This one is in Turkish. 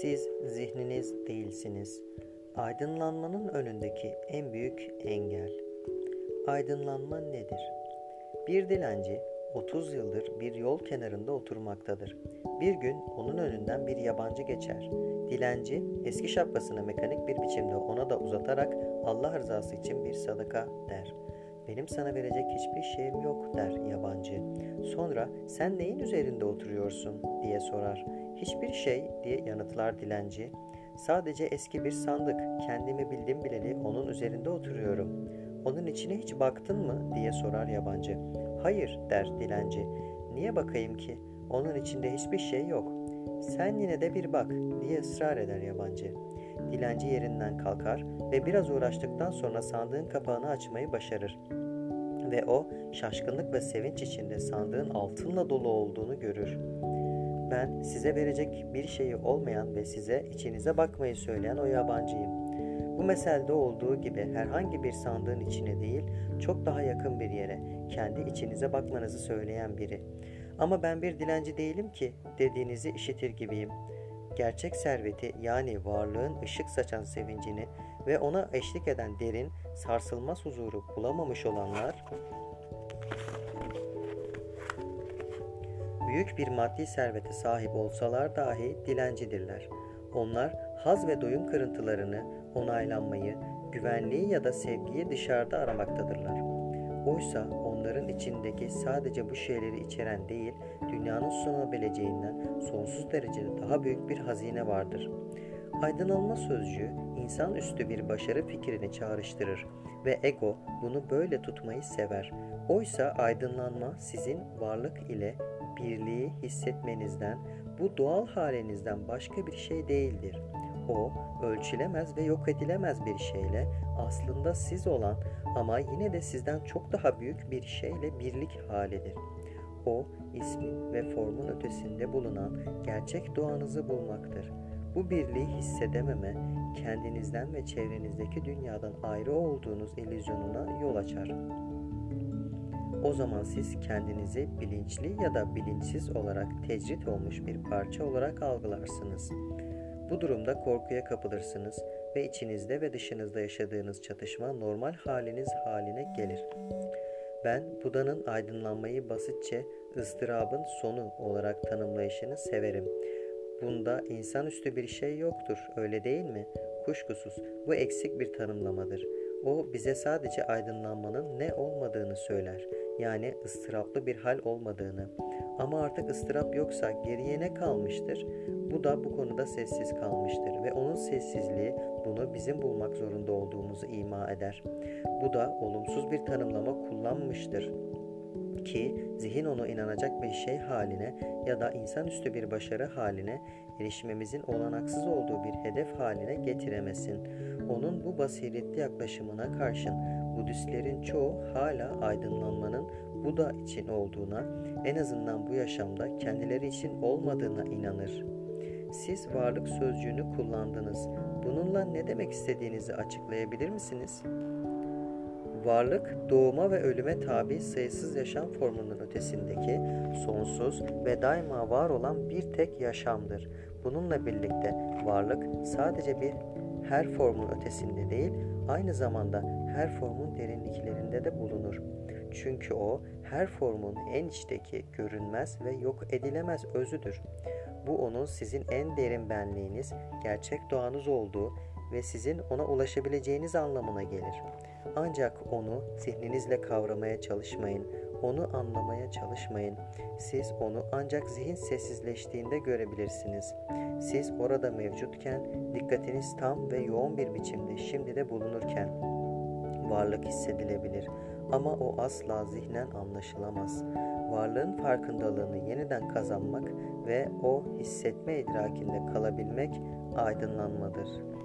Siz zihniniz değilsiniz. Aydınlanmanın önündeki en büyük engel. Aydınlanma nedir? Bir dilenci 30 yıldır bir yol kenarında oturmaktadır. Bir gün onun önünden bir yabancı geçer. Dilenci eski şapkasını mekanik bir biçimde ona da uzatarak Allah rızası için bir sadaka der. Benim sana verecek hiçbir şeyim yok der yabancı. Sonra sen neyin üzerinde oturuyorsun diye sorar. Hiçbir şey diye yanıtlar dilenci. Sadece eski bir sandık. Kendimi bildim bileli onun üzerinde oturuyorum. Onun içine hiç baktın mı diye sorar yabancı. Hayır der dilenci. Niye bakayım ki? Onun içinde hiçbir şey yok. Sen yine de bir bak diye ısrar eder yabancı. Dilenci yerinden kalkar ve biraz uğraştıktan sonra sandığın kapağını açmayı başarır. Ve o şaşkınlık ve sevinç içinde sandığın altınla dolu olduğunu görür. Ben size verecek bir şeyi olmayan ve size içinize bakmayı söyleyen o yabancıyım. Bu meselde olduğu gibi herhangi bir sandığın içine değil, çok daha yakın bir yere, kendi içinize bakmanızı söyleyen biri. Ama ben bir dilenci değilim ki dediğinizi işitir gibiyim. Gerçek serveti yani varlığın ışık saçan sevincini ve ona eşlik eden derin, sarsılmaz huzuru bulamamış olanlar büyük bir maddi servete sahip olsalar dahi dilencidirler. Onlar haz ve doyum kırıntılarını, onaylanmayı, güvenliği ya da sevgiyi dışarıda aramaktadırlar. Oysa onların içindeki sadece bu şeyleri içeren değil, dünyanın sunabileceğinden sonsuz derecede daha büyük bir hazine vardır. Aydınlanma sözcüğü insan üstü bir başarı fikrini çağrıştırır ve ego bunu böyle tutmayı sever. Oysa aydınlanma sizin varlık ile birliği hissetmenizden, bu doğal halinizden başka bir şey değildir. O, ölçülemez ve yok edilemez bir şeyle aslında siz olan ama yine de sizden çok daha büyük bir şeyle birlik halidir. O, ismin ve formun ötesinde bulunan gerçek doğanızı bulmaktır. Bu birliği hissedememe, kendinizden ve çevrenizdeki dünyadan ayrı olduğunuz illüzyonuna yol açar. O zaman siz kendinizi bilinçli ya da bilinçsiz olarak tecrit olmuş bir parça olarak algılarsınız. Bu durumda korkuya kapılırsınız ve içinizde ve dışınızda yaşadığınız çatışma normal haliniz haline gelir. Ben Buda'nın aydınlanmayı basitçe ıstırabın sonu olarak tanımlayışını severim. Bunda insanüstü bir şey yoktur, öyle değil mi? Kuşkusuz bu eksik bir tanımlamadır. O bize sadece aydınlanmanın ne olmadığını söyler. Yani ıstıraplı bir hal olmadığını. Ama artık ıstırap yoksa geriye ne kalmıştır? Bu da bu konuda sessiz kalmıştır ve onun sessizliği bunu bizim bulmak zorunda olduğumuzu ima eder. Bu da olumsuz bir tanımlama kullanmıştır ki zihin onu inanacak bir şey haline ya da insanüstü bir başarı haline erişmemizin olanaksız olduğu bir hedef haline getiremesin. Onun bu basiretli yaklaşımına karşın Budistlerin çoğu hala aydınlanmanın Buda için olduğuna, en azından bu yaşamda kendileri için olmadığına inanır. Siz varlık sözcüğünü kullandınız. Bununla ne demek istediğinizi açıklayabilir misiniz? Varlık, doğuma ve ölüme tabi sayısız yaşam formunun ötesindeki sonsuz ve daima var olan bir tek yaşamdır. Bununla birlikte varlık sadece bir her formun ötesinde değil, aynı zamanda her formun derinliklerinde de bulunur. Çünkü o her formun en içteki görünmez ve yok edilemez özüdür. Bu onun sizin en derin benliğiniz, gerçek doğanız olduğu ve sizin ona ulaşabileceğiniz anlamına gelir. Ancak onu zihninizle kavramaya çalışmayın, onu anlamaya çalışmayın. Siz onu ancak zihin sessizleştiğinde görebilirsiniz. Siz orada mevcutken, dikkatiniz tam ve yoğun bir biçimde şimdi de bulunurken varlık hissedilebilir ama o asla zihnen anlaşılamaz. Varlığın farkındalığını yeniden kazanmak ve o hissetme idrakinde kalabilmek aydınlanmadır.''